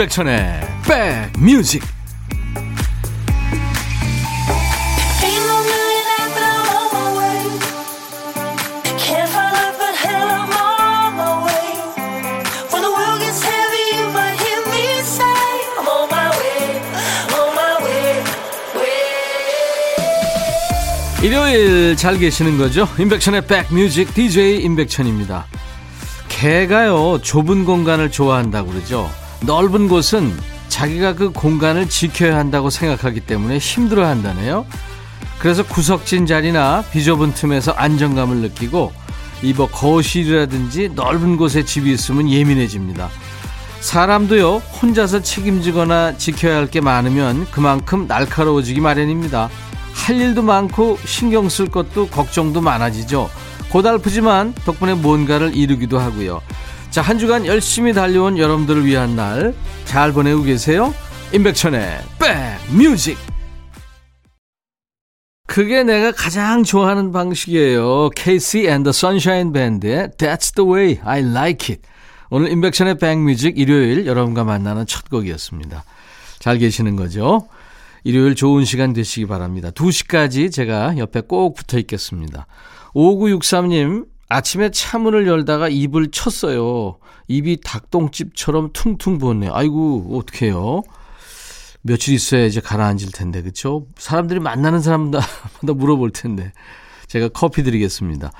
임백천의 백뮤직 일요일 잘 계시는 거죠? 임백천의 백뮤직 DJ 임백천입니다. 개가요 좁은 공간을 좋아한다고 그러죠. 넓은 곳은 자기가 그 공간을 지켜야 한다고 생각하기 때문에 힘들어 한다네요. 그래서 구석진 자리나 비좁은 틈에서 안정감을 느끼고 이뭐 거실이라든지 넓은 곳에 집이 있으면 예민해집니다. 사람도요 혼자서 책임지거나 지켜야 할 게 많으면 그만큼 날카로워지기 마련입니다. 할 일도 많고 신경 쓸 것도 걱정도 많아지죠. 고달프지만 덕분에 뭔가를 이루기도 하고요. 자, 한 주간 열심히 달려온 여러분들을 위한 날 잘 보내고 계세요? 임백천의 백뮤직 그게 내가 가장 좋아하는 방식이에요. 케이시 앤더 선샤인 밴드의 That's the way I like it. 오늘 임백천의 백뮤직 일요일 여러분과 만나는 첫 곡이었습니다. 잘 계시는 거죠? 일요일 좋은 시간 되시기 바랍니다. 2시까지 제가 옆에 꼭 붙어 있겠습니다. 5963님, 아침에 차문을 열다가 입을 쳤어요. 입이 닭똥집처럼 퉁퉁 부었네요. 아이고, 어떡해요. 며칠 있어야 이제 가라앉을 텐데, 그쵸? 사람들이 만나는 사람마다 물어볼 텐데. 제가 커피 드리겠습니다.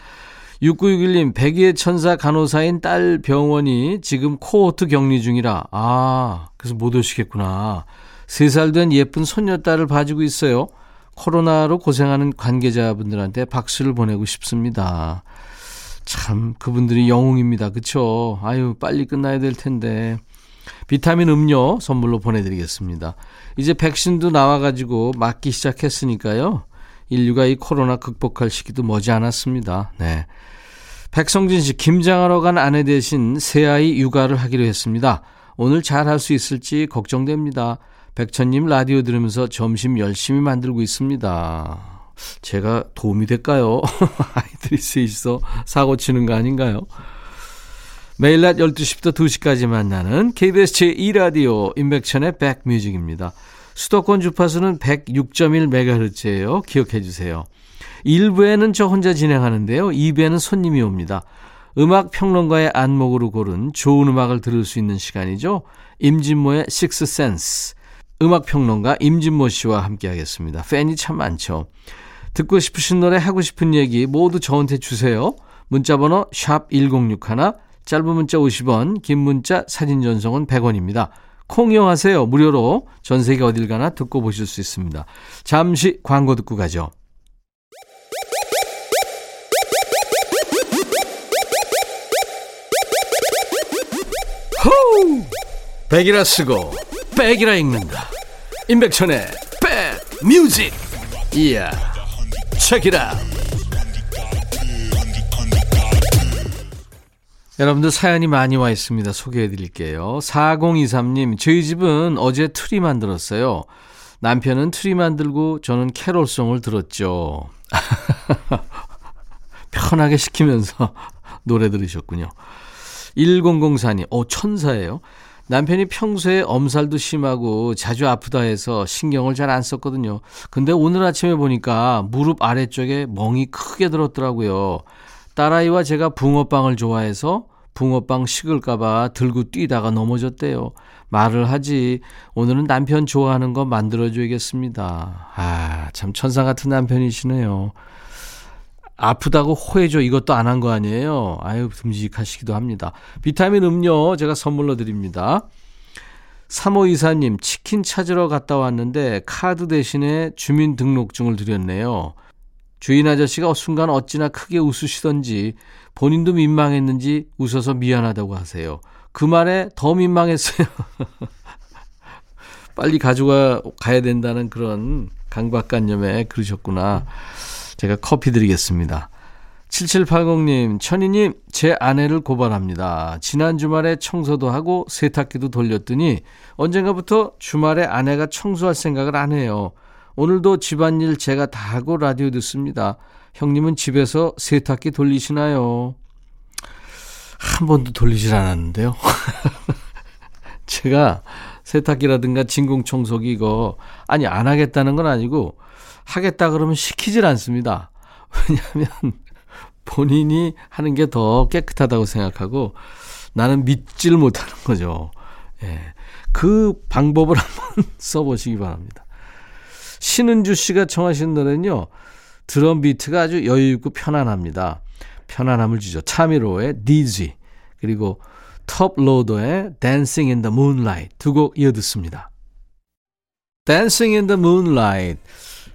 6961님, 백의의 천사 간호사인 딸 병원이 지금 코호트 격리 중이라, 아, 그래서 못 오시겠구나. 3살 된 예쁜 손녀딸을 봐주고 있어요. 코로나로 고생하는 관계자분들한테 박수를 보내고 싶습니다. 참 그분들이 영웅입니다. 그쵸? 아유 빨리 끝나야 될 텐데. 비타민 음료 선물로 보내드리겠습니다. 이제 백신도 나와가지고 맞기 시작했으니까요. 인류가 이 코로나 극복할 시기도 머지 않았습니다. 네. 백성진 씨, 김장하러 간 아내 대신 새아이 육아를 하기로 했습니다. 오늘 잘 할 수 있을지 걱정됩니다. 백천님 라디오 들으면서 점심 열심히 만들고 있습니다. 제가 도움이 될까요? 아이들이 셋이서 사고 치는 거 아닌가요? 매일 낮 12시부터 2시까지 만나는 KBS 제2라디오 인백천의 백뮤직입니다. 수도권 주파수는 106.1MHz예요. 기억해 주세요. 1부에는 저 혼자 진행하는데요. 2부에는 손님이 옵니다. 음악 평론가의 안목으로 고른 좋은 음악을 들을 수 있는 시간이죠. 임진모의 식스센스. 음악 평론가 임진모 씨와 함께 하겠습니다. 팬이 참 많죠. 듣고 싶으신 노래 하고 싶은 얘기 모두 저한테 주세요. 문자번호 샵 1061, 짧은 문자 50원, 긴 문자 사진 전송은 100원입니다. 콩 이용하세요. 무료로 전 세계 어딜 가나 듣고 보실 수 있습니다. 잠시 광고 듣고 가죠. 호우! 백이라 쓰고 백이라 읽는다. 임백천의 백 뮤직. 이야. Check it out. 여러분들 사연이 많이 와 있습니다. 소개해 드릴게요. 4023님, 저희 집은 어제 트리 만들었어요. 남편은 트리 만들고 저는 캐롤송을 들었죠. 편하게 시키면서 노래 들으셨군요. 1004님, 어, 천사예요. 남편이 평소에 엄살도 심하고 자주 아프다 해서 신경을 잘 안 썼거든요. 근데 오늘 아침에 보니까 무릎 아래쪽에 멍이 크게 들었더라고요. 딸아이와 제가 붕어빵을 좋아해서 붕어빵 식을까봐 들고 뛰다가 넘어졌대요. 말을 하지. 오늘은 남편 좋아하는 거 만들어줘야겠습니다. 아, 참 천사 같은 남편이시네요. 아프다고 호해줘 이것도 안 한 거 아니에요. 아유 듬직하시기도 합니다. 비타민 음료 제가 선물로 드립니다. 3호 이사님 치킨 찾으러 갔다 왔는데 카드 대신에 주민등록증을 드렸네요. 주인 아저씨가 순간 어찌나 크게 웃으시던지 본인도 민망했는지 웃어서 미안하다고 하세요. 그 말에 더 민망했어요. 빨리 가져가 가야 된다는 그런 강박관념에 그러셨구나. 제가 커피 드리겠습니다. 7780님, 천희님, 제 아내를 고발합니다. 지난 주말에 청소도 하고 세탁기도 돌렸더니 언젠가부터 주말에 아내가 청소할 생각을 안 해요. 오늘도 집안일 제가 다 하고 라디오 듣습니다. 형님은 집에서 세탁기 돌리시나요? 한 번도 돌리질 않았는데요. 제가 세탁기라든가 진공청소기 이거 아니 안 하겠다는 건 아니고 하겠다 그러면 시키질 않습니다. 왜냐하면 본인이 하는 게 더 깨끗하다고 생각하고 나는 믿질 못하는 거죠. 예. 그 방법을 한번 써보시기 바랍니다. 신은주 씨가 청하신 노래는요. 드럼 비트가 아주 여유있고 편안합니다. 편안함을 주죠. 차미로의 Dizzy 그리고 톱로더의 Dancing in the Moonlight 두 곡 이어 듣습니다. Dancing in the Moonlight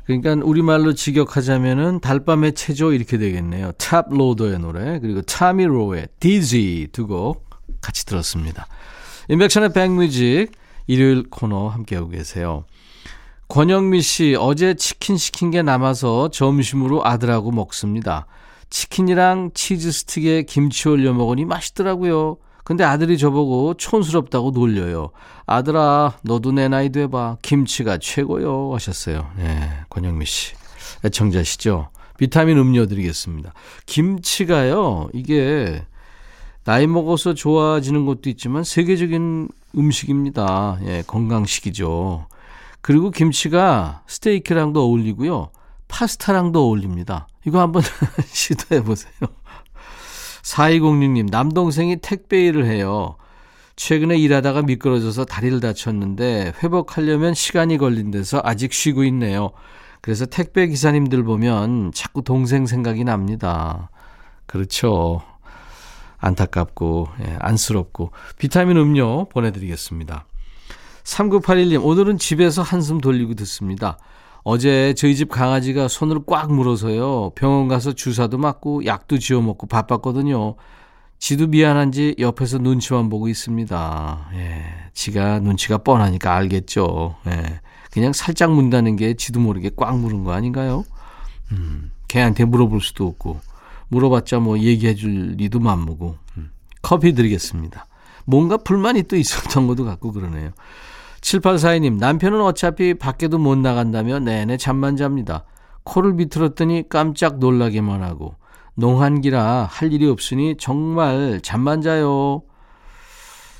그러니까 우리말로 직역하자면은 달밤의 체조 이렇게 되겠네요. 탑로더의 노래 그리고 차미로의 Dizzy 두곡 같이 들었습니다. 인백션의 백뮤직 일요일 코너 함께하고 계세요. 권영미 씨, 어제 치킨 시킨 게 남아서 점심으로 아들하고 먹습니다. 치킨이랑 치즈 스틱에 김치 올려 먹으니 맛있더라고요. 근데 아들이 저보고 촌스럽다고 놀려요. 아들아, 너도 내 나이 돼봐. 김치가 최고요. 하셨어요. 네, 권영미 씨. 애청자시죠? 비타민 음료 드리겠습니다. 김치가요, 이게 나이 먹어서 좋아지는 것도 있지만 세계적인 음식입니다. 예, 건강식이죠. 그리고 김치가 스테이크랑도 어울리고요. 파스타랑도 어울립니다. 이거 한번 시도해 보세요. 4206님, 남동생이 택배 일을 해요. 최근에 일하다가 미끄러져서 다리를 다쳤는데 회복하려면 시간이 걸린대서 아직 쉬고 있네요. 그래서 택배 기사님들 보면 자꾸 동생 생각이 납니다. 그렇죠. 안타깝고, 예, 안쓰럽고. 비타민 음료 보내드리겠습니다. 3981님, 오늘은 집에서 한숨 돌리고 듣습니다. 어제 저희 집 강아지가 손을 꽉 물어서요. 병원 가서 주사도 맞고 약도 지어 먹고 바빴거든요. 지도 미안한지 옆에서 눈치만 보고 있습니다. 예. 지가 눈치가 뻔하니까 알겠죠. 예. 그냥 살짝 문다는 게 지도 모르게 꽉 물은 거 아닌가요? 음. 걔한테 물어볼 수도 없고. 물어봤자 뭐 얘기해 줄 리도 맘무고. 음. 커피 드리겠습니다. 뭔가 불만이 또 있었던 것도 같고 그러네요. 7842님, 남편은 어차피 밖에도 못 나간다며 내내 잠만 잡니다. 코를 비틀었더니 깜짝 놀라기만 하고, 농한기라 할 일이 없으니 정말 잠만 자요.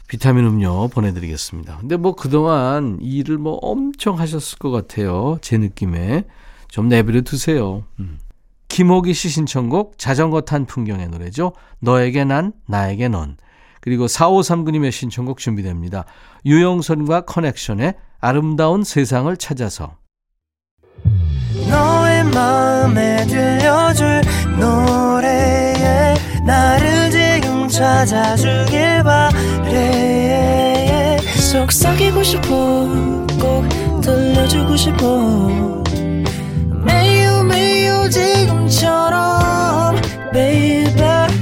비타민 음료 보내드리겠습니다. 근데 뭐 그동안 일을 뭐 엄청 하셨을 것 같아요. 제 느낌에. 좀 내버려 두세요. 음. 김호기 씨 신청곡 자전거 탄 풍경의 노래죠. 너에게 난, 나에게 넌. 그리고 4539님의 신청곡 준비됩니다. 유영선과 커넥션의 아름다운 세상을 찾아서. 너의 마음에 들려줄 노래에 나를 지금 찾아주길 바래. 속삭이고 싶어 꼭 들려주고 싶어. 매우 매우 지금처럼 baby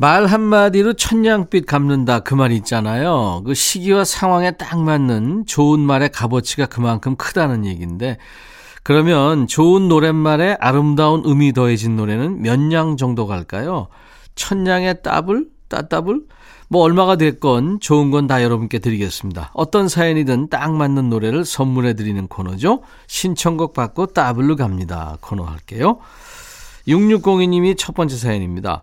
말 한마디로 천냥빛 갚는다 그 말 있잖아요. 그 시기와 상황에 딱 맞는 좋은 말의 값어치가 그만큼 크다는 얘기인데 그러면 좋은 노랫말에 아름다운 음이 더해진 노래는 몇 냥 정도 갈까요? 천냥의 따블? 따따블? 뭐 얼마가 됐건 좋은 건 다 여러분께 드리겠습니다. 어떤 사연이든 딱 맞는 노래를 선물해 드리는 코너죠. 신청곡 받고 따블로 갑니다. 코너 할게요. 6602님이 첫 번째 사연입니다.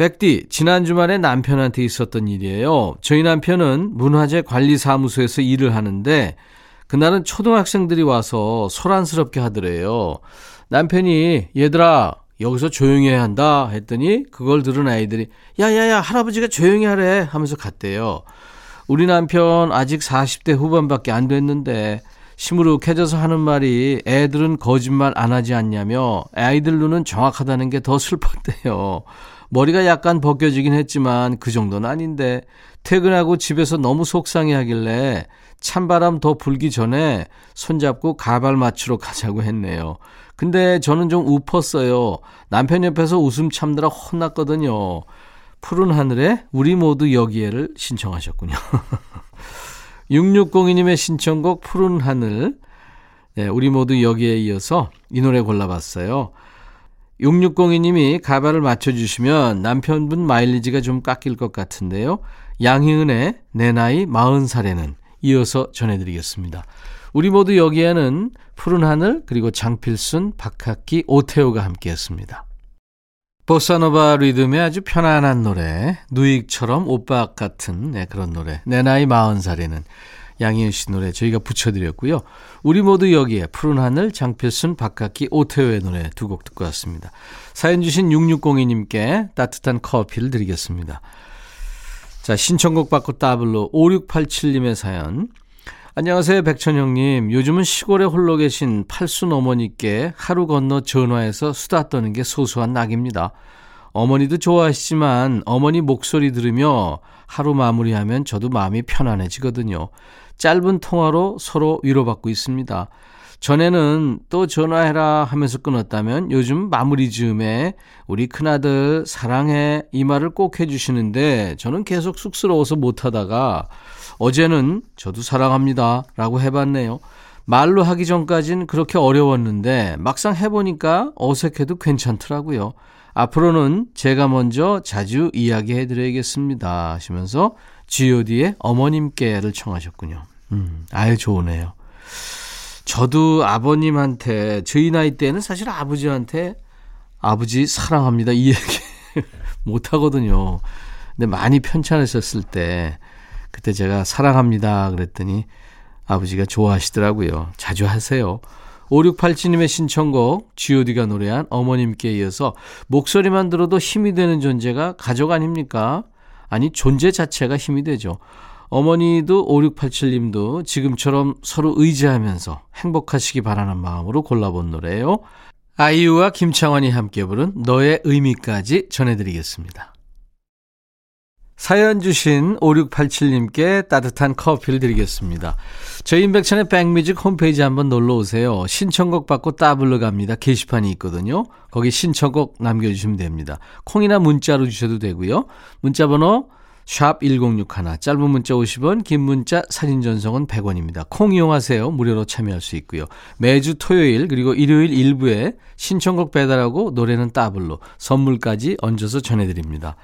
백디, 지난 주말에 남편한테 있었던 일이에요. 저희 남편은 문화재 관리사무소에서 일을 하는데, 그날은 초등학생들이 와서 소란스럽게 하더래요. 남편이, 얘들아, 여기서 조용히 해야 한다 했더니, 그걸 들은 아이들이, 야 야 야, 할아버지가 조용히 하래 하면서 갔대요. 우리 남편 아직 40대 후반밖에 안 됐는데, 시무룩해져서 하는 말이 애들은 거짓말 안 하지 않냐며 아이들 눈은 정확하다는 게 더 슬펐대요. 머리가 약간 벗겨지긴 했지만 그 정도는 아닌데 퇴근하고 집에서 너무 속상해 하길래 찬바람 더 불기 전에 손잡고 가발 맞추러 가자고 했네요. 근데 저는 좀 웃었어요. 남편 옆에서 웃음 참느라 혼났거든요. 푸른 하늘에 우리 모두 여기에를 신청하셨군요. 6602님의 신청곡 푸른 하늘 네, 우리 모두 여기에 이어서 이 노래 골라봤어요. 6602님이 가발을 맞춰주시면 남편분 마일리지가 좀 깎일 것 같은데요. 양희은의 내 나이 40살에는 이어서 전해드리겠습니다. 우리 모두 여기에는 푸른 하늘 그리고 장필순, 박학기, 오태오가 함께했습니다. 보사노바 리듬의 아주 편안한 노래, 누익처럼 오빠 같은 네, 그런 노래. 내 나이 40살에는 양희은 씨 노래 저희가 붙여드렸고요. 우리 모두 여기에 푸른 하늘, 장필순, 박학기, 오태오의 노래 두 곡 듣고 왔습니다. 사연 주신 6602님께 따뜻한 커피를 드리겠습니다. 자, 신청곡 받고 따블로 5687님의 사연. 안녕하세요, 백천형님. 요즘은 시골에 홀로 계신 팔순 어머니께 하루 건너 전화해서 수다 떠는 게 소소한 낙입니다. 어머니도 좋아하시지만 어머니 목소리 들으며 하루 마무리하면 저도 마음이 편안해지거든요. 짧은 통화로 서로 위로받고 있습니다. 전에는 또 전화해라 하면서 끊었다면 요즘 마무리 즈음에 우리 큰아들 사랑해 이 말을 꼭 해주시는데 저는 계속 쑥스러워서 못하다가 어제는 저도 사랑합니다 라고 해봤네요. 말로 하기 전까진 그렇게 어려웠는데 막상 해보니까 어색해도 괜찮더라고요. 앞으로는 제가 먼저 자주 이야기해 드려야겠습니다 하시면서 god의 어머님께를 청하셨군요. 음, 아유 좋으네요. 저도 아버님한테 저희 나이 때는 사실 아버지한테 아버지 사랑합니다 이 얘기 못 하거든요. 근데 많이 편찮으셨을 때 그때 제가 사랑합니다 그랬더니 아버지가 좋아하시더라고요. 자주 하세요. 5687님의 신청곡 god가 노래한 어머님께 이어서 목소리만 들어도 힘이 되는 존재가 가족 아닙니까? 아니 존재 자체가 힘이 되죠. 어머니도 5687님도 지금처럼 서로 의지하면서 행복하시기 바라는 마음으로 골라본 노래예요. 아이유와 김창완이 함께 부른 너의 의미까지 전해드리겠습니다. 사연 주신 5687님께 따뜻한 커피를 드리겠습니다. 저희 인백천의 백뮤직 홈페이지 한번 놀러 오세요. 신청곡 받고 따블로 갑니다. 게시판이 있거든요. 거기 신청곡 남겨주시면 됩니다. 콩이나 문자로 주셔도 되고요. 문자 번호 샵 1061, 짧은 문자 50원, 긴 문자 사진 전송은 100원입니다. 콩 이용하세요. 무료로 참여할 수 있고요. 매주 토요일 그리고 일요일 일부에 신청곡 배달하고 노래는 따블로 선물까지 얹어서 전해드립니다.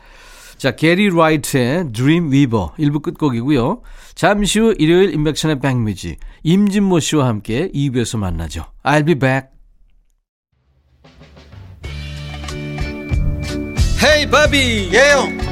자, 게리 라이트의 Dream Weaver 1부 끝곡이고요. 잠시 후 일요일 인백션의 백뮤직 임진모 씨와 함께 2부에서 만나죠. I'll be back. 헤이 바비 예영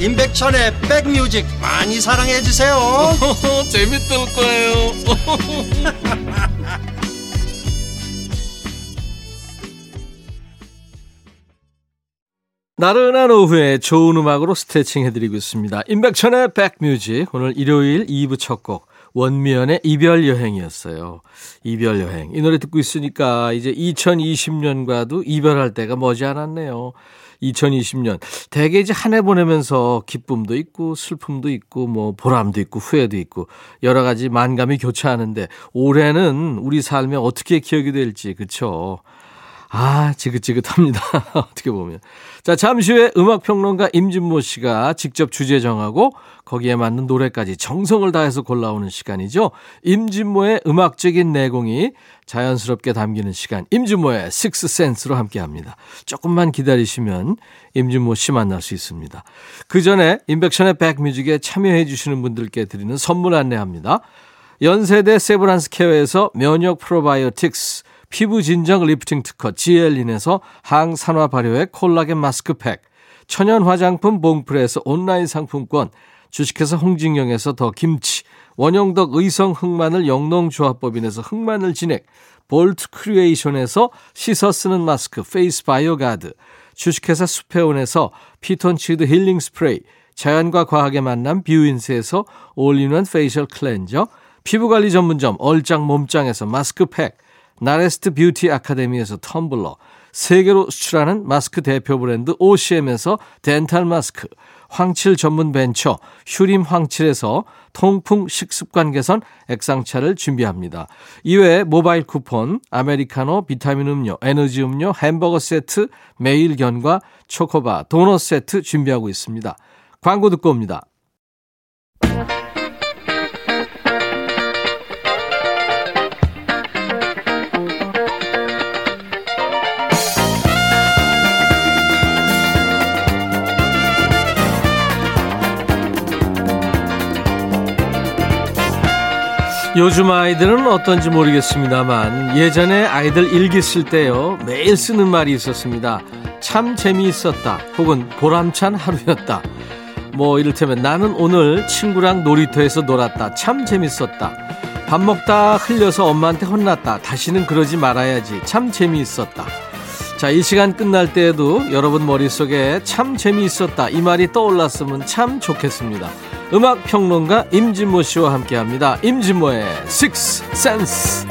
임백천의 백뮤직 많이 사랑해 주세요 재밌을 거예요 나른한 오후에 좋은 음악으로 스트레칭 해드리고 있습니다. 임백천의 백뮤직 오늘 일요일 2부 첫 곡 원미연의 이별 여행이었어요. 이별 여행 이 노래 듣고 있으니까 이제 2020년과도 이별할 때가 머지 않았네요. 2020년 대개 이제 한 해 보내면서 기쁨도 있고 슬픔도 있고 뭐 보람도 있고 후회도 있고 여러 가지 만감이 교차하는데 올해는 우리 삶에 어떻게 기억이 될지 그렇죠. 아, 지긋지긋합니다. 어떻게 보면. 자, 잠시 후에 음악평론가 임진모 씨가 직접 주제 정하고 거기에 맞는 노래까지 정성을 다해서 골라오는 시간이죠. 임진모의 음악적인 내공이 자연스럽게 담기는 시간. 임진모의 식스센스로 함께 합니다. 조금만 기다리시면 임진모 씨 만날 수 있습니다. 그 전에 임백천의 백뮤직에 참여해 주시는 분들께 드리는 선물 안내합니다. 연세대 세브란스 케어에서 면역 프로바이오틱스 피부 진정 리프팅 특허 지엘린에서 항산화 발효의 콜라겐 마스크팩, 천연 화장품 봉프레에서 온라인 상품권, 주식회사 홍진경에서 더 김치, 원형덕 의성 흑마늘 영농조합법인에서 흑마늘 진액, 볼트 크리에이션에서 씻어 쓰는 마스크 페이스 바이오 가드, 주식회사 수페온에서 피톤치드 힐링 스프레이, 자연과 과학의 만남 뷰인스에서 all-in-one facial cleanser, 피부관리 전문점 얼짱 몸짱에서 마스크팩, 나레스트 뷰티 아카데미에서 텀블러, 세계로 수출하는 마스크 대표 브랜드 OCM에서 덴탈 마스크, 황칠 전문 벤처 휴림 황칠에서 통풍 식습관 개선 액상차를 준비합니다. 이외에 모바일 쿠폰, 아메리카노, 비타민 음료, 에너지 음료, 햄버거 세트, 매일 견과 초코바, 도넛 세트 준비하고 있습니다. 광고 듣고 옵니다. 요즘 아이들은 어떤지 모르겠습니다만 예전에 아이들 일기 쓸 때요 매일 쓰는 말이 있었습니다. 참 재미있었다 혹은 보람찬 하루였다. 뭐 이를테면 나는 오늘 친구랑 놀이터에서 놀았다. 참 재밌었다. 밥 먹다 흘려서 엄마한테 혼났다. 다시는 그러지 말아야지. 참 재미있었다. 자, 이 시간 끝날 때에도 여러분 머릿속에 참 재미있었다. 이 말이 떠올랐으면 참 좋겠습니다. 음악 평론가 임진모 씨와 함께 합니다. 임진모의 Six Sense.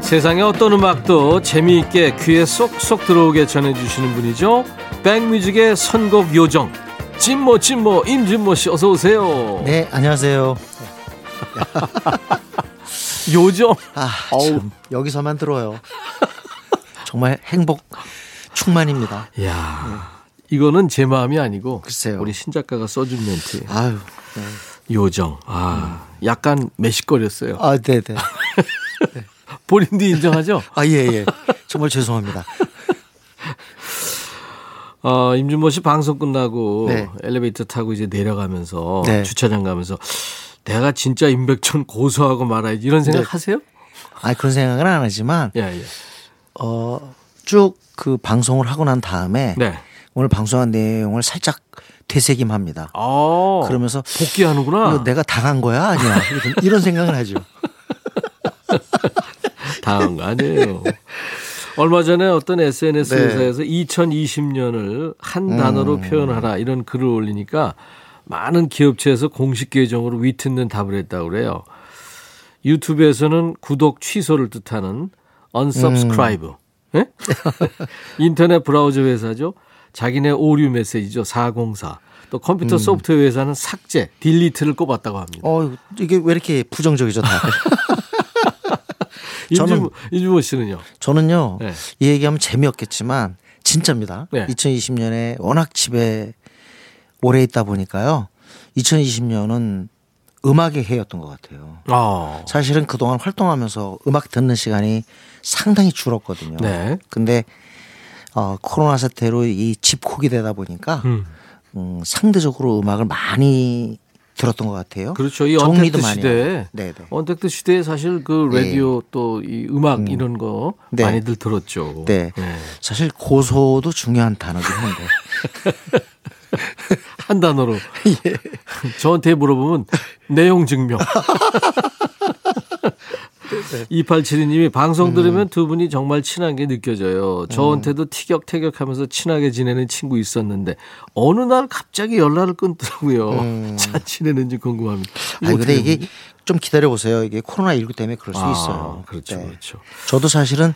세상에 어떤 음악도 재미있게 귀에 쏙쏙 들어오게 전해주시는 분이죠. 백뮤직의 선곡 요정. 진모, 진모, 임진모 씨, 어서 오세요. 네, 안녕하세요. 요정. 아, 참, 여기서만 들어요. 정말 행복 충만입니다. 야 이거는 제 마음이 아니고 글쎄요. 우리 신작가가 써준 멘트예요. 아유, 네. 요정. 아, 약간 매식거렸어요. 아, 네, 네. 본인도 인정하죠? 아, 예, 예. 정말 죄송합니다. 어, 임준모 씨 방송 끝나고 네. 엘리베이터 타고 이제 내려가면서 네. 주차장 가면서 내가 진짜 임백천 고소하고 말아야지 이런 생각 네. 하세요? 아, 그런 생각은 안 하지만, 예, 예. 어, 쭉 그 방송을 하고 난 다음에 네. 오늘 방송한 내용을 살짝 되새김합니다. 아, 그러면서 복귀하는구나. 이거 내가 당한 거야? 아니야? 이런, 생각을 하죠. 당한 거 아니에요. 얼마 전에 어떤 SNS 네. 회사에서 2020년을 한 단어로 표현하라 이런 글을 올리니까 많은 기업체에서 공식 계정으로 위트는 답을 했다고 그래요. 유튜브에서는 구독 취소를 뜻하는 unsubscribe. 예? 인터넷 브라우저 회사죠. 자기네 오류 메시지죠. 404. 또 컴퓨터 소프트웨어 회사는 삭제, 딜리트를 꼽았다고 합니다. 어, 이게 왜 이렇게 부정적이죠, 다들? 저는- 임준모 씨는요? 저는요, 네. 이 얘기하면 재미없겠지만, 진짜입니다. 네. 2020년에 워낙 집에 오래 있다 보니까요, 2020년은 음악의 해였던 것 같아요. 아, 사실은 그동안 활동하면서 음악 듣는 시간이 상당히 줄었거든요. 네. 근데, 어, 코로나 사태로 이 집콕이 되다 보니까, 음. 음, 상대적으로 음악을 많이 들었던 것 같아요. 그렇죠. 이 정리도 언택트 많이 시대에 하고. 네네. 언택트 시대에 사실 그 네. 라디오 또이 음악 이런 거 네. 많이들 들었죠. 네. 네. 사실 고소도 중요한 단어긴 한데. 한 단어로 예. 저한테 물어보면 내용 증명. 네. 2872님이 방송 음. 들으면 두 분이 정말 친한 게 느껴져요. 저한테도 티격태격하면서 친하게 지내는 친구 있었는데 어느 날 갑자기 연락을 끊더라고요. 잘 지내는지 궁금합니다. 음. 아니, 근데 이게 좀 기다려 보세요. 이게 코로나 19 때문에 그럴 수 아, 있어요. 그렇죠, 네. 그렇죠. 저도 사실은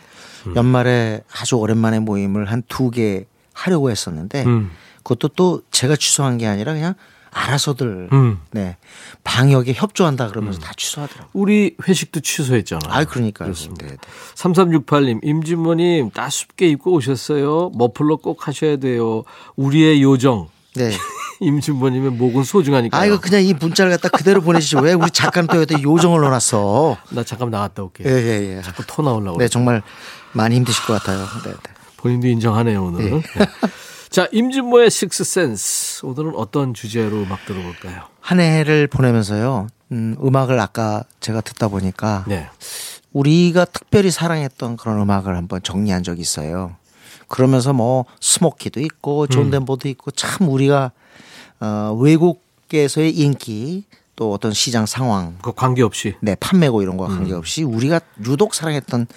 연말에 아주 오랜만에 모임을 한 두 개 하려고 했었는데 음. 그것도 또 제가 취소한 게 아니라 그냥 알아서들 음. 네 방역에 협조한다 그러면서 다 취소하더라고요. 우리 회식도 취소했잖아요. 아, 그러니까요. 그렇습니다. 네, 네. 3368님, 임진모님, 따숩게 입고 오셨어요. 머플러 꼭 하셔야 돼요. 우리의 요정. 네. 임진모님의 목은 소중하니까요. 아 이거 그냥 이 문자를 갖다 그대로 보내시지 왜 우리 작가는 또 여기다 요정을 넣어놨어. 나 잠깐 나갔다 올게요. 예예 예. 자꾸 토 나오려고. 네 그래. 정말 많이 힘드실 것 같아요. 네, 네. 본인도 인정하네요, 오늘은. 네. 자, 임진모의 식스센스. 오늘은 어떤 주제로 음악 들어볼까요? 한 해를 보내면서요. 음, 음악을 아까 제가 듣다 보니까 네. 우리가 특별히 사랑했던 그런 음악을 한번 정리한 적이 있어요. 그러면서 뭐 스모키도 있고 존 덴버도 있고 참 우리가 어, 외국에서의 인기 또 어떤 시장 상황 그 관계없이. 네 판매고 이런 거와 관계없이 우리가 유독 사랑했던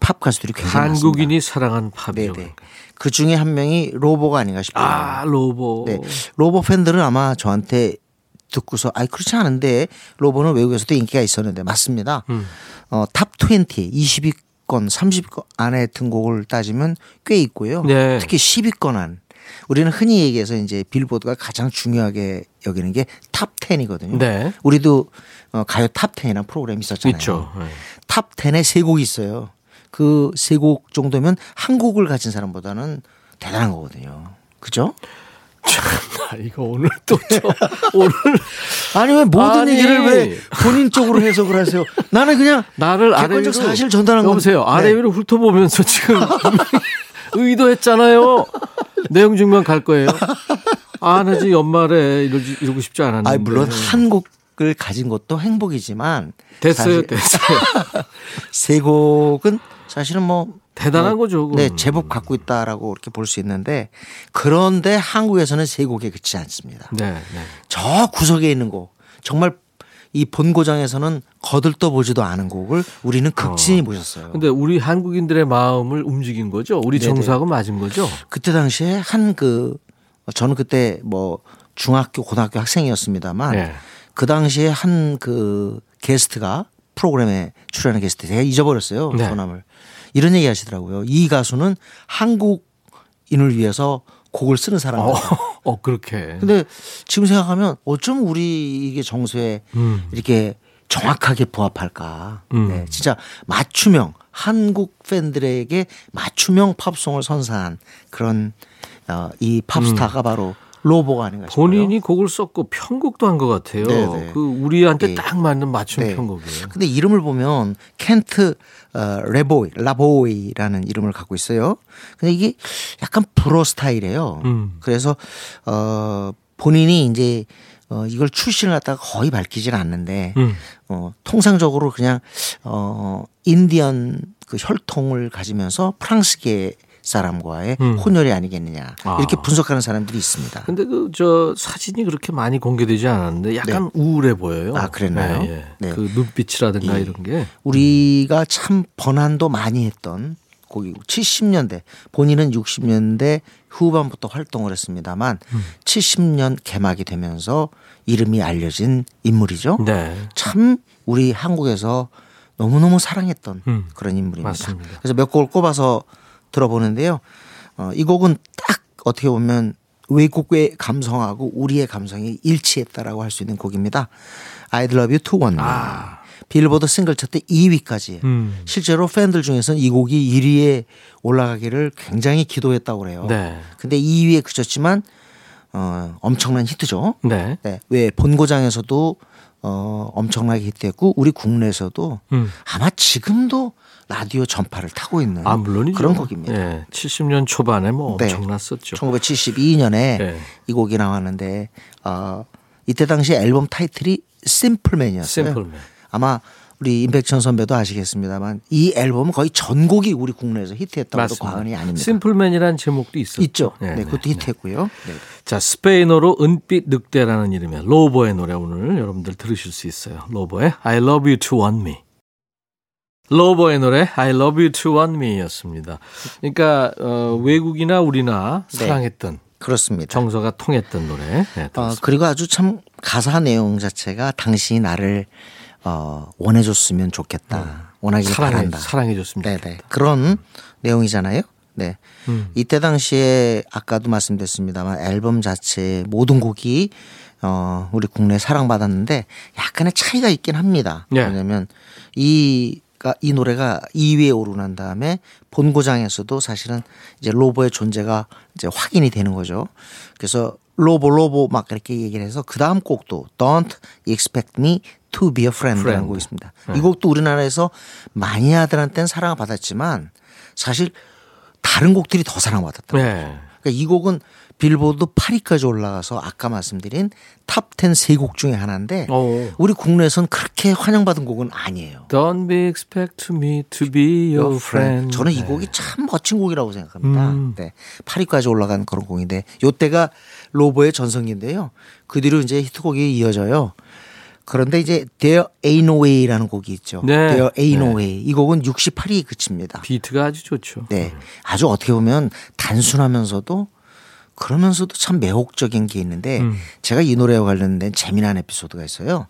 팝 가수들이 굉장히 많습니다. 한국인이 사랑한 팝이요. 네네. 그 중에 한 명이 로보가 아닌가 싶어요. 아, 로보. 네. 로보 팬들은 아마 저한테 듣고서 아이 그렇지 않은데 로보는 외국에서도 인기가 있었는데 맞습니다. 어, top 20, 20위권, 30위권 안에 든 곡을 따지면 꽤 있고요. 네. 특히 10위권 안. 우리는 흔히 얘기해서 이제 빌보드가 가장 중요하게 여기는 게 top 10이거든요. 네. 우리도 어, 가요 탑 10이라는 프로그램이 있었잖아요. 있죠. 네. top 10에 세 곡이 있어요. 그 세 곡 정도면 한 곡을 가진 사람보다는 대단한 거거든요. 그죠? 아, 이거 오늘 또 저, 오늘 아니 왜 모든 아니. 얘기를 왜 본인 쪽으로 해석을 하세요? 나는 그냥 나를 아래 위로 사실 전달한 건데. 여보세요. 아래 네. 위로 훑어보면서 지금 의도했잖아요. 내용 증명 갈 거예요. 아, 나 지금 연말에 이러지, 이러고 싶지 않았는데. 아니 물론 한 곡을 가진 것도 행복이지만 됐어요, 됐어요. 세 곡은 사실은 뭐 대단한 어, 거죠. 그건. 네, 제법 갖고 있다라고 이렇게 볼 수 있는데 그런데 한국에서는 세 곡에 그치지 않습니다. 네, 네. 저 구석에 있는 곡 정말 이 본고장에서는 거들떠 보지도 않은 곡을 우리는 극진히 모셨어요. 근데 우리 한국인들의 마음을 움직인 거죠. 우리 네네. 정서하고 맞은 거죠. 그때 당시에 한 그 저는 그때 뭐 중학교 고등학교 학생이었습니다만 네. 그 당시에 한 그 게스트가 프로그램에 출연한 게스트 제가 잊어버렸어요 네. 소남을 이런 얘기 하시더라고요 이 가수는 한국인을 위해서 곡을 쓰는 어, 사람이다 어 그렇게. 근데 지금 생각하면 어쩜 우리 이게 정서에 음. 이렇게 정확하게 부합할까. 음. 네, 진짜 맞춤형 한국 팬들에게 맞춤형 팝송을 선사한 그런 어, 이 팝스타가 바로 로보가 아닌가 싶어요. 음. 본인이 곡을 썼고 편곡도 한 것 같아요. 네네. 그 우리한테 예. 딱 맞는 맞춤 네. 편곡이에요. 근데 이름을 보면 켄트 어, 레보이, 라보이라는 이름을 갖고 있어요. 근데 이게 약간 불어 스타일이에요. 음. 그래서 어 본인이 이제 어 이걸 출신을 갖다가 거의 밝히질 않는데 음. 어 통상적으로 그냥 어 인디언 그 혈통을 가지면서 프랑스계 사람과의 음. 혼혈이 아니겠느냐 아. 이렇게 분석하는 사람들이 있습니다. 근데 그 저 사진이 그렇게 많이 공개되지 않았는데 약간 우울해 보여요. 아, 그랬나요? 네, 예. 네. 그 눈빛이라든가 예. 이런 게. 우리가 참 번안도 많이 했던 곡이고 70년대 본인은 60년대 후반부터 활동을 했습니다만 음. 70년 개막이 되면서 이름이 알려진 인물이죠. 네. 참 우리 한국에서 너무너무 사랑했던 음. 그런 인물입니다. 맞습니다. 그래서 몇 곡을 꼽아서 들어보는데요. 어, 이 곡은 딱 어떻게 보면 외국의 감성하고 우리의 감성이 일치했다라고 할 수 있는 곡입니다. I'd Love You to One Me. 빌보드 싱글 차트 2위까지. 아. 음. 실제로 팬들 중에서는 이 곡이 1위에 올라가기를 굉장히 기도했다고 그래요. 네. 근데 2위에 그쳤지만 어, 엄청난 히트죠. 네. 네. 왜 본고장에서도 어, 엄청나게 히트했고 우리 국내에서도 음. 아마 지금도 라디오 전파를 타고 있는 아, 물론이죠. 그런 곡입니다. 예. 70년 초반에 뭐 네. 엄청났었죠. 1972년에 네. 이 곡이 나왔는데 어, 이때 당시 앨범 타이틀이 심플맨이었어요. 심플맨. 아마 우리 임백천 선배도 아시겠습니다만 이 앨범은 거의 전곡이 우리 국내에서 히트했다고 해도 과언이 아닙니다. 심플맨이라는 제목도 있었죠. 있죠. 네, 네, 네, 그것도 네. 히트했고요. 네. 자, 스페인어로 은빛 늑대라는 이름의 로버의 노래 오늘 여러분들 들으실 수 있어요. 로버의 I love you to want me. 로버의 노래 I love you to want me였습니다. 그러니까 어, 외국이나 우리나 네. 사랑했던 그렇습니다. 정서가 통했던 노래. 네, 어. 그리고 아주 참 가사 내용 자체가 당신이 나를 어, 원해줬으면 좋겠다. 원하길 음. 사랑해 바란다. 사랑해 줬습니다. 네네. 그런 내용이잖아요. 네. 음. 이때 당시에 아까도 말씀드렸습니다만 앨범 자체 모든 곡이 어, 우리 국내에 사랑받았는데 약간의 차이가 있긴 합니다. 네. 왜냐면 이가 이 노래가 2위에 오르고 난 다음에 본고장에서도 사실은 이제 로보의 존재가 이제 확인이 되는 거죠. 그래서 로보 로보 막 이렇게 얘기를 해서 그 다음 곡도 Don't Expect Me to Be a Friend라는 Friend. 곡이 있습니다. 이 곡도 우리나라에서 마니아들한테는 사랑을 받았지만 사실 다른 곡들이 더 사랑받았다. 네. 그러니까 이 곡은 빌보드 8위까지 올라가서 아까 말씀드린 top 10 세 곡 중에 하나인데 오. 우리 국내에선 그렇게 환영받은 곡은 아니에요. Don't expect me to be your friend. 저는 이 네. 곡이 참 멋진 곡이라고 생각합니다. 음. 네. 8위까지 올라간 그런 곡인데 요때가 로보의 전성기인데요. 그 뒤로 이제 히트곡이 이어져요. 그런데 이제 There Ain't No Way라는 곡이 있죠. 네. There Ain't No 네. Way. 이 곡은 68위에 그칩니다. 비트가 아주 좋죠. 네. 아주 어떻게 보면 단순하면서도 그러면서도 참 매혹적인 게 있는데 음. 제가 이 노래와 관련된 재미난 에피소드가 있어요.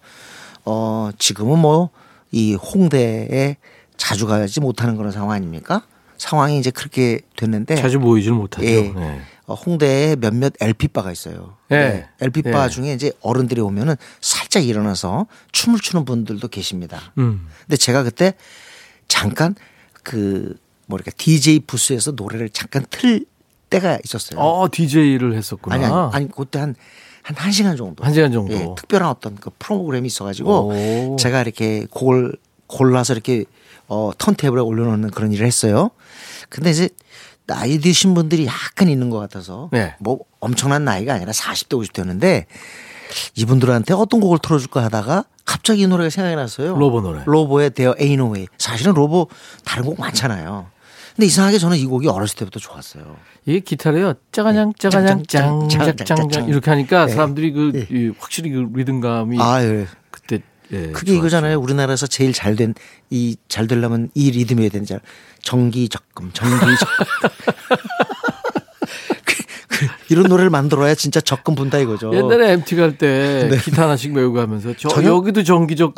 어, 지금은 뭐 이 홍대에 자주 가지 못하는 그런 상황 아닙니까? 상황이 이제 그렇게 됐는데 자주 모이질 못하죠. 예. 네. 어, 홍대에 몇몇 LP바가 있어요. 네. LP바 네. 중에 이제 어른들이 오면은 살짝 일어나서 춤을 추는 분들도 계십니다. 음. 근데 제가 그때 잠깐 그 뭐랄까 DJ 부스에서 노래를 잠깐 틀 때가 있었어요. 어, DJ를 했었구나. 아니, 아니, 아니, 그때 한, 한 1시간 정도. 한 시간 정도. 예, 특별한 어떤 그 프로그램이 있어가지고 오. 제가 이렇게 곡을 골라서 이렇게 어, 턴테이블에 올려놓는 그런 일을 했어요. 근데 이제 나이 드신 분들이 약간 있는 것 같아서 네. 뭐 엄청난 나이가 아니라 40대, 50대였는데 이분들한테 어떤 곡을 틀어줄까 하다가 갑자기 이 노래가 생각이 났어요. 로보 노래. 로보의 No Way. 사실은 로보 다른 곡 많잖아요. 근데 이상하게 저는 이 곡이 어렸을 때부터 좋았어요. 이게 기타래요. 짜가냥 짜가냥 짱, 짱, 짱, 짱, 짱짱짱 짱. 이렇게 하니까 네. 사람들이 그 네. 이 확실히 그 리듬감이 아, 예. 그때 예, 그게 좋았죠. 이거잖아요. 우리나라에서 제일 잘 된 이 잘 되려면 이 리듬이어야 되는지 알아? 정기 적금, 정기 적금. 이런 노래를 만들어야 진짜 적금 분다 이거죠. 옛날에 MT 갈 때 기타 하나씩 메고 가면서 저 네. 전혀- 여기도 정기적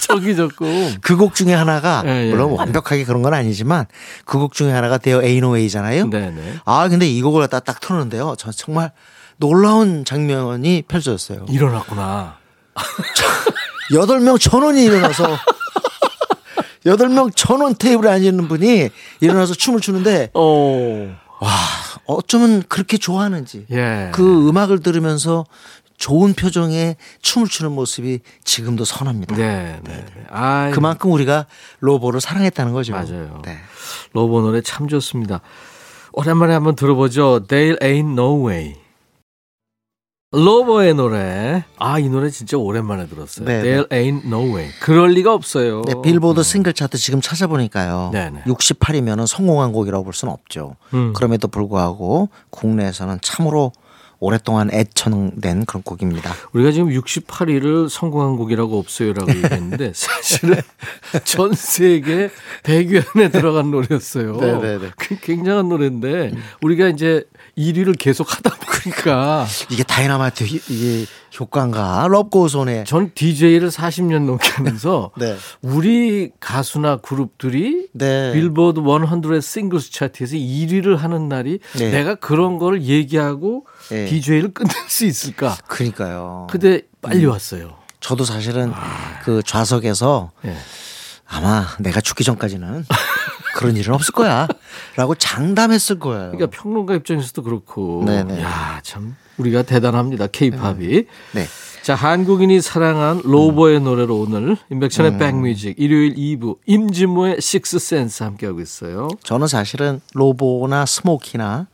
정기적금 그 곡 중에 하나가 예, 예. 물론 완벽하게 그런 건 아니지만 그 곡 중에 하나가 데어 에이노웨이잖아요. 네네 아 근데 이 곡을 갖다 딱 틀었는데요. 저 정말 놀라운 장면이 펼쳐졌어요. 일어났구나. 여덟 명 전원이 일어나서 여덟 명 전원 테이블에 앉아 있는 분이 일어나서 춤을 추는데 어. 와 어쩌면 그렇게 좋아하는지 예. 그 음악을 들으면서 좋은 표정에 춤을 추는 모습이 지금도 선합니다. 네, 네. 네. 아, 그만큼 우리가 로보를 사랑했다는 거죠. 맞아요. 네. 로보 노래 참 좋습니다. 오랜만에 한번 들어보죠. There ain't no way. 로버의 노래. 아, 이 노래 진짜 오랜만에 들었어요. 네, There ain't no way. 그럴 리가 없어요. 네, 빌보드 싱글 차트 지금 찾아보니까요. 네네. 68위면 성공한 곡이라고 볼 수는 없죠. 음. 그럼에도 불구하고 국내에서는 참으로 오랫동안 애청된 그런 곡입니다. 우리가 지금 68위를 성공한 곡이라고 없어요라고 얘기했는데 사실은 전 세계 100위 안에 들어간 노래였어요. 네네네. 그 굉장한 노래인데 우리가 이제 1위를 계속 하다 보니까 이게 다이나마이트 히- 이게 효과인가? 럽고손의 전 DJ를 40년 넘게 하면서 네. 우리 가수나 그룹들이 네. 빌보드 100 싱글스 차트에서 1위를 하는 날이 네. 내가 그런 걸 얘기하고 네. DJ를 끝낼 수 있을까? 그러니까요. 근데 빨리 왔어요. 저도 사실은 그 좌석에서 예. 아마 내가 죽기 전까지는 그런 일은 없을 거야. 라고 장담했을 거예요. 그러니까 평론가 입장에서도 그렇고, 네네. 야 참 우리가 대단합니다. K-팝이. 네. 자 한국인이 사랑한 로보의 노래로 오늘 인백션의 음. back music 일요일 2부 임진모의 식스센스 함께하고 있어요. 저는 사실은 로보나 스모키나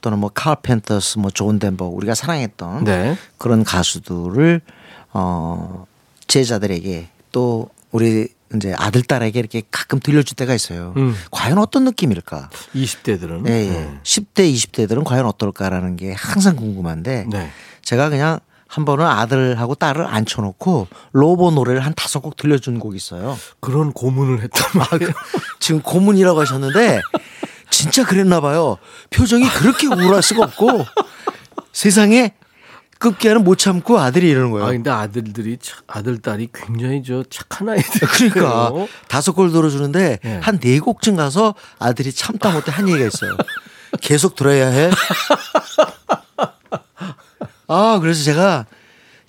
또는 뭐 카펜터스 뭐 존 덴버 우리가 사랑했던 네. 그런 가수들을 어 제자들에게 또 우리 이제 아들 딸에게 이렇게 가끔 들려줄 때가 있어요. 음. 과연 어떤 느낌일까? 20대들은. 예, 예. 10대, 20대들은 과연 어떨까라는 게 항상 궁금한데 네. 제가 그냥 한 번은 아들하고 딸을 앉혀놓고 로보 노래를 한 다섯 곡 들려준 곡이 있어요. 그런 고문을 했단 말이에요. 지금 고문이라고 하셨는데 진짜 그랬나 봐요. 표정이 그렇게 우울할 수가 없고 세상에 급기야는 못 참고 아들이 이러는 거예요. 아 근데 아들들이 참- 아들 딸이 굉장히 저 착한 아이들. 그러니까 다섯 골 들어주는데 네. 한네 곡쯤 가서 아들이 참다 못해 한 얘기가 있어요. 계속 들어야 해. 아 그래서 제가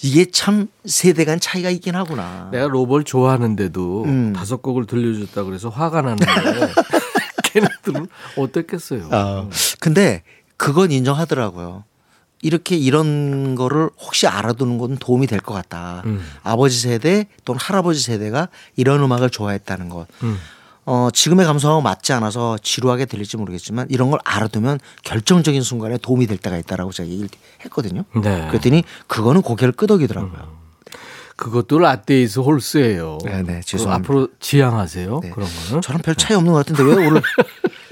이게 참 세대 간 차이가 있긴 하구나. 내가 로버를 좋아하는데도 음. 다섯 곡을 들려줬다 그래서 화가 나는데 걔네들은 어땠겠어요. 아, 근데 그건 인정하더라고요. 이렇게 이런 거를 혹시 알아두는 건 도움이 될 것 같다. 음. 아버지 세대 또는 할아버지 세대가 이런 음악을 좋아했다는 것. 음. 어, 지금의 감성하고 맞지 않아서 지루하게 들릴지 모르겠지만 이런 걸 알아두면 결정적인 순간에 도움이 될 때가 있다라고 제가 얘기를 했거든요. 네. 그랬더니 그거는 고개를 끄덕이더라고요. 그것도 라떼 is horse예요. 네, 네, 그거 죄송합니다. 앞으로 지양하세요. 네. 그런 거는. 저는 별 차이 없는 것 같은데 왜 오늘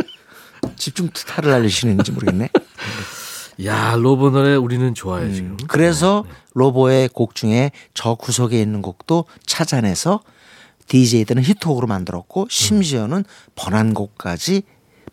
집중타를 날리시는지 모르겠네. 야 로보 노래 우리는 좋아해 지금. 음. 그래서 로보의 곡 중에 저 구석에 있는 곡도 찾아내서 DJ들은 히트곡으로 만들었고 심지어는 번안곡까지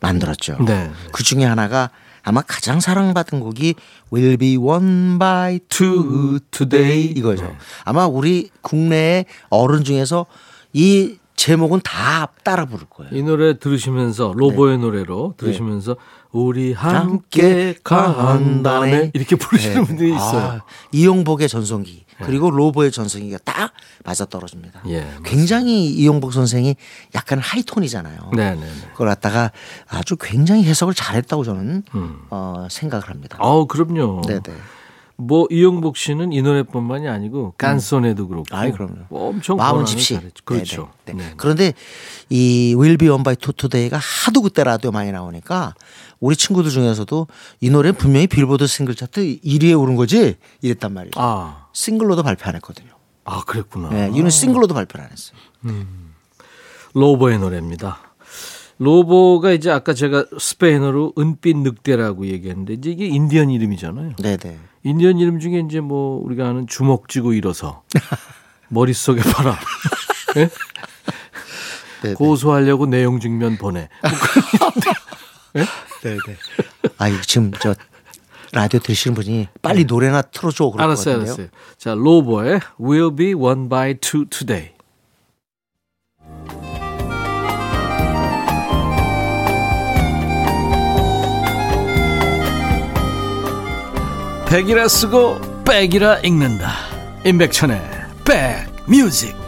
만들었죠. 네. 그 중에 하나가 아마 가장 사랑받은 곡이 Will Be One by Two Today 이거죠. 네. 아마 우리 국내의 어른 중에서 이 제목은 다 따라 부를 거예요. 이 노래 들으시면서 로보의 노래로 들으시면서 우리 함께 간다네 이렇게 부르시는 분들이 있어요. 아, 이용복의 전성기 그리고 로보의 전성기가 딱 맞아 떨어집니다. 예. 굉장히 이용복 선생이 약간 하이톤이잖아요. 네, 네, 네. 그걸 갖다가 아주 굉장히 해석을 잘했다고 저는 음. 어, 생각을 합니다. 아우 그럼요. 네 네. 뭐 이용복 씨는 이 노래뿐만이 아니고 깐손에도 그렇고. 아이 그럼요. 뭐 엄청 마음은 집시. 그렇죠. 네네. 네. 네. 그런데 이 Will Be One by Two Today가 하도 그때 라디오 많이 나오니까 우리 친구들 중에서도 이 노래 분명히 빌보드 싱글 차트 1위에 오른 거지 이랬단 말이에요. 아, 싱글로도 발표 안 했거든요. 아 그랬구나. 네, 이는 싱글로도 발표를 안 했어요. 로보의 노래입니다. 로보가 이제 아까 제가 스페인어로 은빛 늑대라고 얘기했는데 이제 이게 인디언 이름이잖아요. 네네. 인디언 이름 중에 이제 뭐 우리가 아는 주먹 쥐고 일어서 머릿속에 바람. 예? 네네. 고소하려고 내용 증면 보내. 네 네. 아, 이거 지금 저 라디오 들으시는 분이 빨리 노래나 틀어줘 그럴 것 알았어요, 같은데요. 알았어요. 자, 로보의 Will Be One by Two Today. 백이라 쓰고 백이라 읽는다. 임백천의 백뮤직.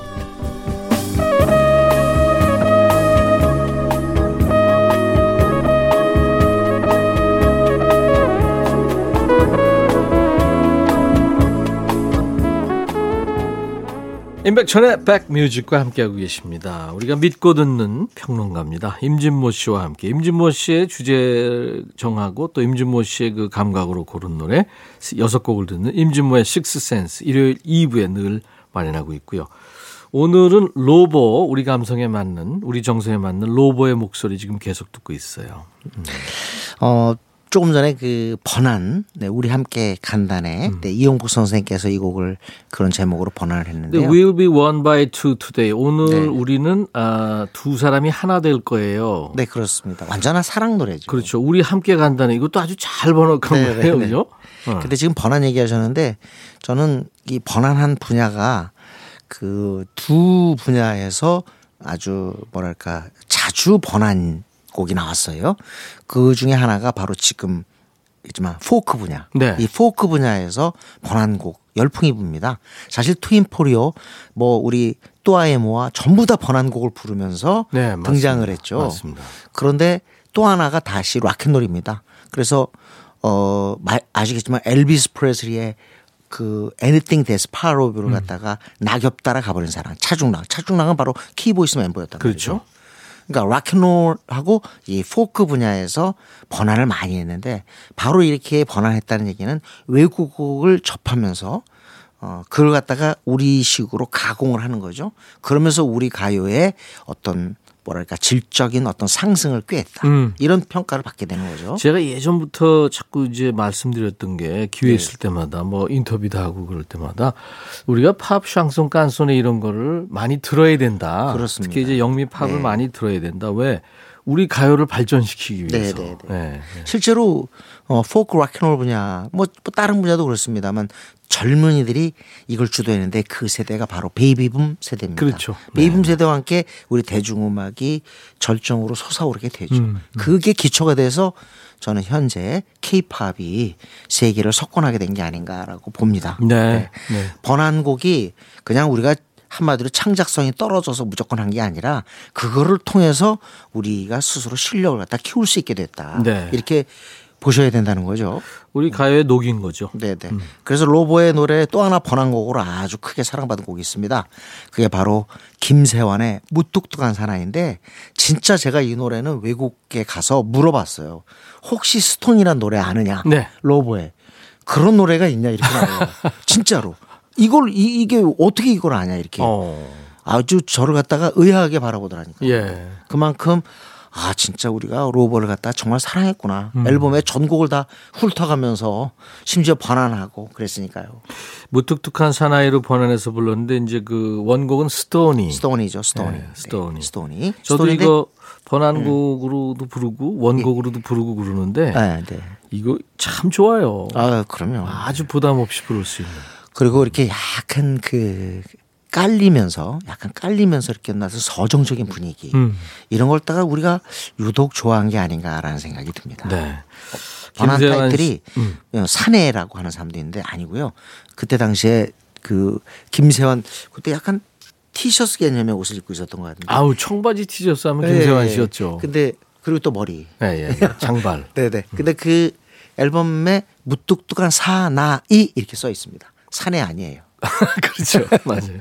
임백천의 백뮤직과 함께하고 계십니다. 우리가 믿고 듣는 평론가입니다. 임진모 씨와 함께 임진모 씨의 주제 정하고 또 임진모 씨의 그 감각으로 고른 노래 여섯 곡을 듣는 임진모의 식스센스 일요일 2부에 늘 마련하고 있고요. 오늘은 로보 우리 감성에 맞는 우리 정서에 맞는 로보의 목소리 지금 계속 듣고 있어요. 어, 조금 전에 그 번안, 네, 우리 함께 간단해. 네, 이용복 선생님께서 이 곡을 그런 제목으로 번안을 했는데요. We'll be one by two today. 오늘 네. 우리는 아, 두 사람이 하나 될 거예요. 네, 그렇습니다. 완전한 사랑 노래죠. 그렇죠. 우리 함께 간다는 이것도 아주 잘 번역한 네, 거예요, 네, 네. 그죠? 어. 근데 지금 번안 얘기하셨는데 저는 이 번안한 분야가 그 두 분야에서 아주 뭐랄까 자주 번안 곡이 나왔어요. 그 중에 하나가 바로 지금 있지만 포크 분야. 네. 이 포크 분야에서 번안곡 열풍이 붑니다. 사실 트윈포리오 뭐 우리 또아에모와 전부 다 번안곡을 부르면서 네. 등장을 했죠. 맞습니다. 그런데 또 하나가 다시 락앤롤입니다. 그래서 어 마- 아시겠지만 엘비스 프레슬리의 그 Anything That's Part of You를 갖다가 낙엽 따라 가버린 사람 차중락 차중락은 바로 키보이스 멤버였단 그렇죠. 말이죠. 그러니까 락앤롤하고 이 포크 분야에서 번안을 많이 했는데 바로 이렇게 번안했다는 얘기는 외국곡을 접하면서 어 그걸 갖다가 우리식으로 가공을 하는 거죠. 그러면서 우리 가요의 어떤 뭐랄까 질적인 어떤 상승을 꾀했다. 음. 이런 평가를 받게 되는 거죠. 제가 예전부터 자꾸 이제 말씀드렸던 게 기회 네. 있을 때마다 뭐 인터뷰도 하고 그럴 때마다 우리가 팝, 샹송, 깐손에 이런 거를 많이 들어야 된다. 그렇습니다. 특히 이제 영미 팝을 네. 많이 들어야 된다. 왜? 우리 가요를 발전시키기 네, 위해서. 네, 네. 네, 네. 실제로 어 포크 락앤롤 분야 뭐, 뭐 다른 분야도 그렇습니다만 젊은이들이 이걸 주도했는데 그 세대가 바로 베이비붐 세대입니다. 그렇죠. 베이비붐 세대와 함께 우리 대중음악이 절정으로 솟아오르게 되죠. 음, 그게 기초가 돼서 저는 현재 케이팝이 세계를 석권하게 된 게 아닌가라고 봅니다. 네. 네. 번안곡이 그냥 우리가 한마디로 창작성이 떨어져서 무조건 한 게 아니라 그거를 통해서 우리가 스스로 실력을 갖다 키울 수 있게 됐다. 네. 이렇게 보셔야 된다는 거죠. 우리 가요의 녹인 거죠. 네네. 그래서 로보의 노래 또 하나 번안곡으로 아주 크게 사랑받은 곡이 있습니다. 그게 바로 김세환의 무뚝뚝한 사나이인데 진짜 제가 이 노래는 외국에 가서 물어봤어요. 혹시 스톤이란 노래 아느냐? 네. 로보의 그런 노래가 있냐 이렇게 나와요. 진짜로. 이걸 이, 이게 어떻게 이걸 아냐 이렇게 어. 아주 저를 갖다가 의아하게 바라보더라니까. 예. 그만큼 아 진짜 우리가 로보를 갖다 정말 사랑했구나. 음. 앨범에 전곡을 다 훑어가면서 심지어 번안하고 그랬으니까요. 무뚝뚝한 사나이로 번안해서 불렀는데 이제 그 원곡은 Stoney. Stoney죠, Stoney. 네, Stoney. 네, Stoney. 저도 Stoney인데 이거 번안곡으로도 부르고 원곡으로도 부르고 그러는데 네, 네. 이거 참 좋아요. 아, 그럼요. 아주 부담 없이 부를 수 있는. 그리고 이렇게 약간 그 깔리면서 약간 깔리면서 이렇게 나서 서정적인 분위기 음. 이런 걸 따가 우리가 유독 좋아한 게 아닌가라는 생각이 듭니다. 네. 번안 김세환 타이틀이 씨. 음. 어, 사내라고 하는 사람도 있는데 아니고요. 그때 당시에 그 김세환 그때 약간 티셔츠 개념의 옷을 입고 있었던 것 같은데. 아우 청바지 티셔츠 하면 김세환 예, 씨였죠. 근데 그리고 또 머리. 예, 예, 예. 장발. 네네. 근데 그 앨범에 무뚝뚝한 사나이 이렇게 써 있습니다. 사내 아니에요. 그렇죠. 맞아요.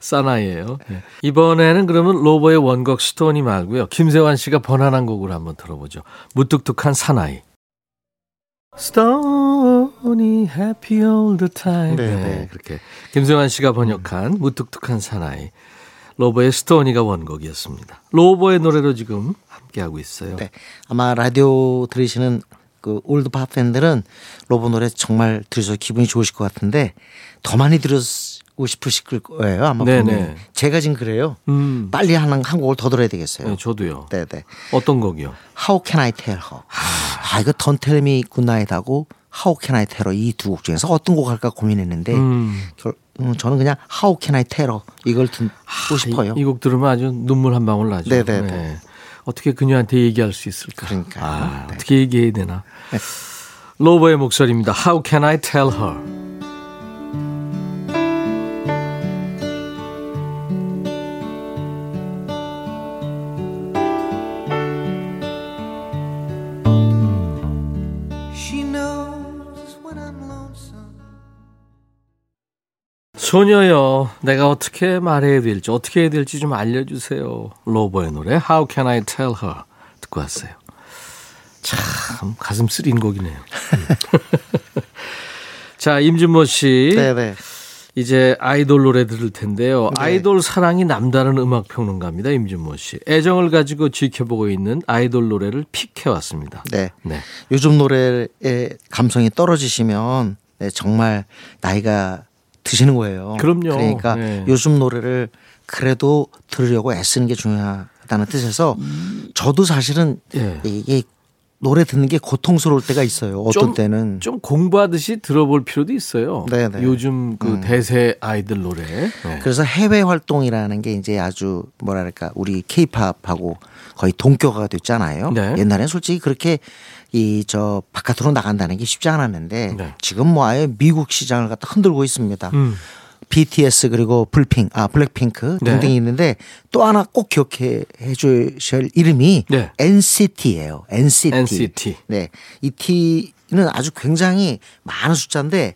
사나이예요. 예. 이번에는 그러면 로보의 원곡 Stoney 말고요. 김세환 씨가 번안한 곡을 한번 들어보죠. 무뚝뚝한 사나이. Stoney happy all the time. 네, 네, 네. 그렇게 김세환 씨가 번역한 무뚝뚝한 사나이. 로보의 Stoney가 원곡이었습니다. 로보의 노래로 지금 함께하고 있어요. 네. 아마 라디오 들으시는 그 old 팝 팬들은 로보 노래 정말 들으셔서 기분이 좋으실 것 같은데 더 많이 들으고 싶으실 거예요. 아마 네네. 제가 지금 그래요. 음, 빨리 한, 한 곡을 더 들어야 되겠어요. 네, 저도요. 네네. 어떤 곡이요? How Can I Tell Her. 아 이거 Don't Tell Me Goodnight하고 How Can I Tell Her 이 두 곡 중에서 어떤 곡 할까 고민했는데 음. 결, 음, 저는 그냥 How Can I Tell Her 이걸 듣고 싶어요. 이 곡 들으면 아주 눈물 한 방울 나죠. 네네네. 어떻게 그녀한테 얘기할 수 있을까? 그러니까요. 아, 네. 어떻게 얘기해야 되나? 로버의 목소리입니다. How can I tell her? 소녀여, 내가 어떻게 말해야 될지, 어떻게 해야 될지 좀 알려주세요. 로버의 노래, How Can I Tell Her? 듣고 왔어요. 참, 가슴 쓰린 곡이네요. 음. 자, 임준모 씨. 네네. 이제 아이돌 노래 들을 텐데요. 네. 아이돌 사랑이 남다른 음악 평론가입니다. 임준모 씨. 애정을 가지고 지켜보고 있는 아이돌 노래를 픽해 왔습니다. 네. 네. 요즘 노래의 감성이 떨어지시면 네, 정말 나이가 드시는 거예요. 그럼요. 그러니까 네. 요즘 노래를 그래도 들으려고 애쓰는 게 중요하다는 뜻에서 저도 사실은 예. 이게 노래 듣는 게 고통스러울 때가 있어요. 어떤 좀- 때는 좀 공부하듯이 들어볼 필요도 있어요. 네네. 요즘 그 음. 대세 아이들 노래. 네. 그래서 해외 활동이라는 게 이제 아주 뭐랄까 우리 케이팝하고 거의 동격화가 됐잖아요. 네. 옛날엔 솔직히 그렇게 이 저 바깥으로 나간다는 게 쉽지 않았는데 네. 지금 뭐 아예 미국 시장을 갖다 흔들고 있습니다. 음. BTS 그리고 블핑 아 블랙핑크 네. 등등이 있는데 또 하나 꼭 기억해 해주실 이름이 네. NCT예요. NCT. NCT. 네, 이 T는 아주 굉장히 많은 숫자인데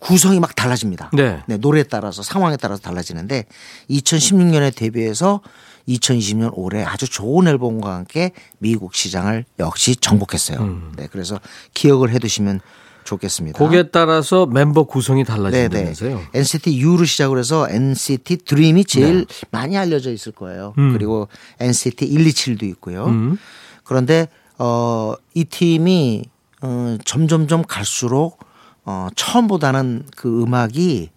구성이 막 달라집니다. 네. 노래에 따라서 상황에 따라서 달라지는데 2016년에 데뷔해서 2020년 올해 아주 좋은 앨범과 함께 미국 시장을 역시 정복했어요. 음. 네, 그래서 기억을 해두시면 좋겠습니다. 곡에 따라서 멤버 구성이. 달라진다면서요. NCT U로 시작을 해서 NCT 드림이 제일 많이 알려져 있을 거예요. 네. 음. 그리고 NCT 127도 있고요. 음. 그런데 어, 이 팀이 어, 점점점 갈수록 어, 처음보다는 그 음악이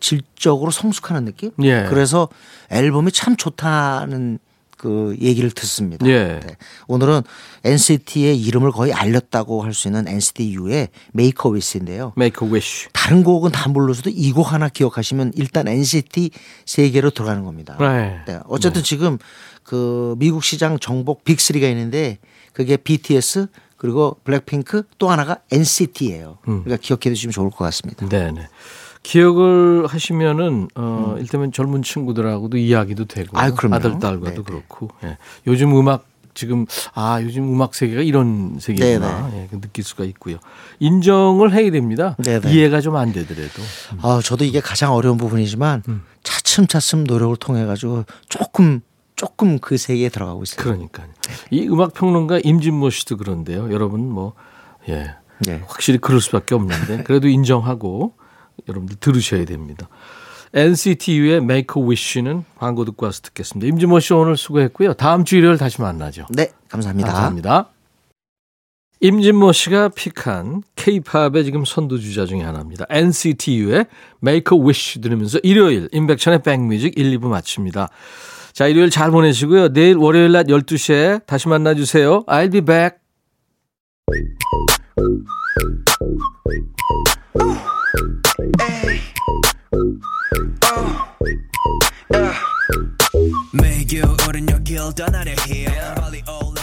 질적으로 성숙하는 느낌? 예. 그래서 앨범이 참 좋다는 그 얘기를 듣습니다. 예. 네. 오늘은 NCT의 이름을 거의 알렸다고 할 수 있는 NCT U의 Make a Wish인데요. Make a wish. 다른 곡은 다 몰라서도 이 곡 하나 기억하시면 일단 NCT 세계로 들어가는 겁니다. 네. 네. 어쨌든 지금 그 미국 시장 정복 빅3가 있는데 그게 BTS 그리고 블랙핑크 또 하나가 NCT예요. 음. 그러니까 기억해 두시면 좋을 것 같습니다. 네 네. 기억을 하시면은 어 일테면 젊은 친구들하고도 이야기도 되고 음. 아유. 아들 딸과도 네네. 그렇고 예. 요즘 음악 지금 아 요즘 음악 세계가 이런 세계구나 예, 그 느낄 수가 있고요. 인정을 해야 됩니다. 네네. 이해가 좀 안 되더라도 아, 저도 이게 가장 어려운 부분이지만 음. 차츰차츰 노력을 통해 가지고 조금 조금 그 세계에 들어가고 있어요. 그러니까요. 이 음악 평론가 임진모 씨도 그런데요. 여러분 뭐 예. 네. 확실히 그럴 수밖에 없는데 그래도 인정하고 여러분들 들으셔야 됩니다. NCTU의 Make a Wish는 광고 듣고 와서 듣겠습니다. 임진모 씨 오늘 수고했고요. 다음 주 일요일 다시 만나죠. 네, 감사합니다. 감사합니다. 임진모 씨가 픽한 K-팝의 지금 선두주자 중에 하나입니다. NCTU의 Make a Wish 들으면서 일요일 임백천의 백뮤직 1, 2부 마칩니다. 자, 일요일 잘 보내시고요. 내일 월요일 낮 12시에 다시 만나 주세요. I'll be back. 매겨 어른 여길 떠나려 해 빨리 올라 다 마음